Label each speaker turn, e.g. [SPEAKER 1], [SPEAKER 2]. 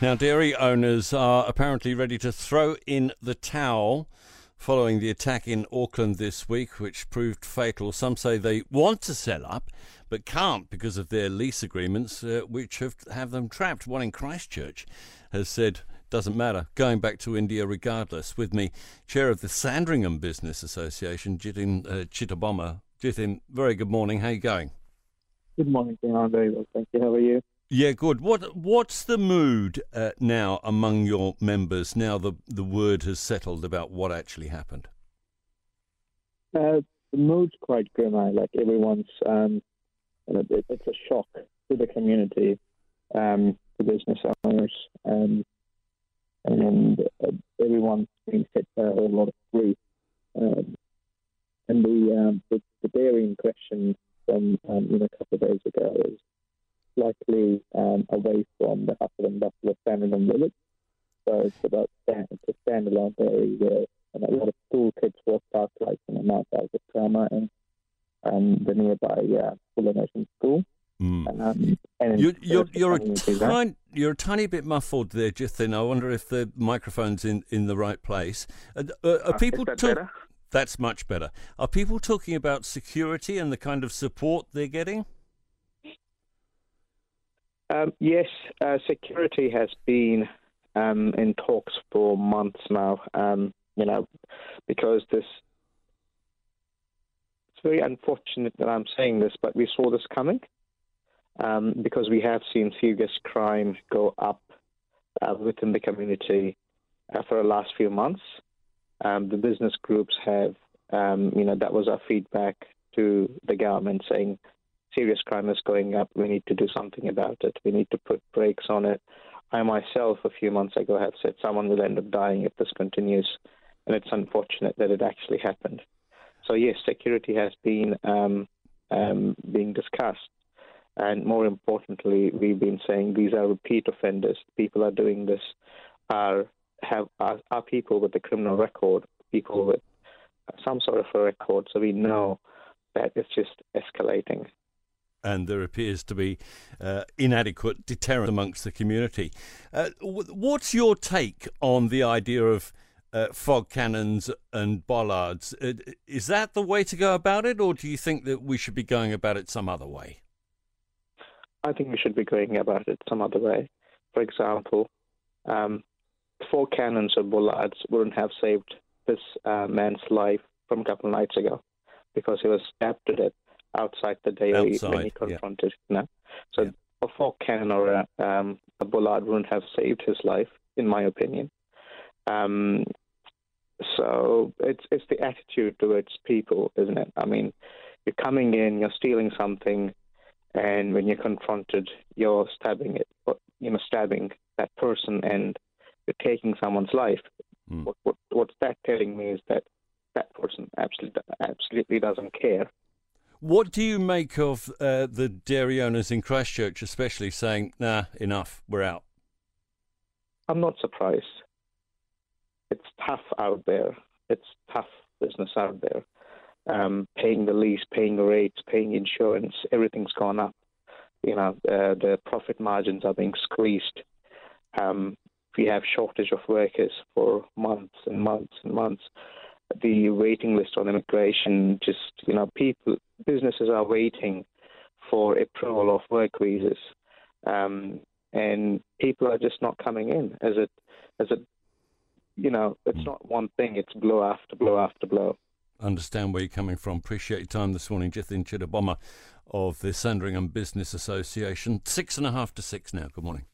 [SPEAKER 1] Now, dairy owners are apparently ready to throw in the towel following the attack in Auckland this week, which proved fatal. Some say they want to sell up, but can't because of their lease agreements, uh, which have, have them trapped. One in Christchurch has said, doesn't matter, going back to India regardless. With me, chair of the Sandringham Business Association, Jithin uh, Chittabomma. Jithin, very good morning. How are you going?
[SPEAKER 2] Good morning, I'm very well, thank you. How are you?
[SPEAKER 1] Yeah, good. What what's the mood uh, now among your members now the the word has settled about what actually happened?
[SPEAKER 2] Uh, the mood's quite grim. I like everyone's. Um, it, it's a shock to the community, um, business owners, um, and uh, everyone's been hit by a whole lot of grief. Um, and the, um, the the dairy in question from um, you know a couple of days ago is away from the hustle and bustle of Sandringham Village. So it's about it's a standalone area where and a lot of school kids walk past like in the Mount Albert Grammar and um, the nearby uh, Nation School.
[SPEAKER 1] Mm. Um, you, you're you're a tiny you're a tiny bit muffled there, Jithin. I wonder if the microphone's in, in the right place. Uh, uh, are people
[SPEAKER 2] that talk-
[SPEAKER 1] That's much better. Are people talking about security and the kind of support they're getting?
[SPEAKER 2] Um, yes, uh, security has been um, in talks for months now. Um, you know, because this. It's very unfortunate that I'm saying this, but we saw this coming um, because we have seen serious crime go up uh, within the community uh, for the last few months. Um, the business groups have, um, you know, that was our feedback to the government saying serious crime is going up. We need to do something about it. We need to put brakes on it. I myself, a few months ago, have said someone will end up dying if this continues, and it's unfortunate that it actually happened. So yes, security has been um, um, being discussed, and more importantly, we've been saying these are repeat offenders. People are doing this are have are, are people with a criminal record, people with some sort of a record. So we know that it's just escalating
[SPEAKER 1] and there appears to be uh, inadequate deterrent amongst the community. Uh, what's your take on the idea of uh, fog cannons and bollards? Uh, is that the way to go about it, or do you think that we should be going about it some other way?
[SPEAKER 2] I think we should be going about it some other way. For example, um, fog cannons or bollards wouldn't have saved this uh, man's life from a couple of nights ago because he was stabbed to death outside the dairy outside, when he confronted. Yeah. No? So yeah. a fog cannon or a, um, a bollard wouldn't have saved his life, in my opinion. Um, so it's it's the attitude towards people, isn't it? I mean, you're coming in, you're stealing something, and when you're confronted, you're stabbing it, you know, stabbing that person, and you're taking someone's life. Mm. What, what what's that telling me is that that person absolutely absolutely doesn't care
[SPEAKER 1] what do you make of uh, the dairy owners in Christchurch, especially saying, "Nah, enough, we're out"?
[SPEAKER 2] I'm not surprised. It's tough out there. It's tough business out there. Um, paying the lease, paying the rates, paying insurance, everything's gone up. You know, uh, the profit margins are being squeezed. Um, we have shortage of workers for months and months and months the waiting list on immigration. Just you know, people, businesses are waiting for approval of work visas, um, and people are just not coming in. As it, as it, you know, it's not one thing. It's blow after blow after blow.
[SPEAKER 1] Understand where you're coming from. Appreciate your time this morning, Jithin Chittabomma of the Sandringham Business Association. Six and a half to six now. Good morning.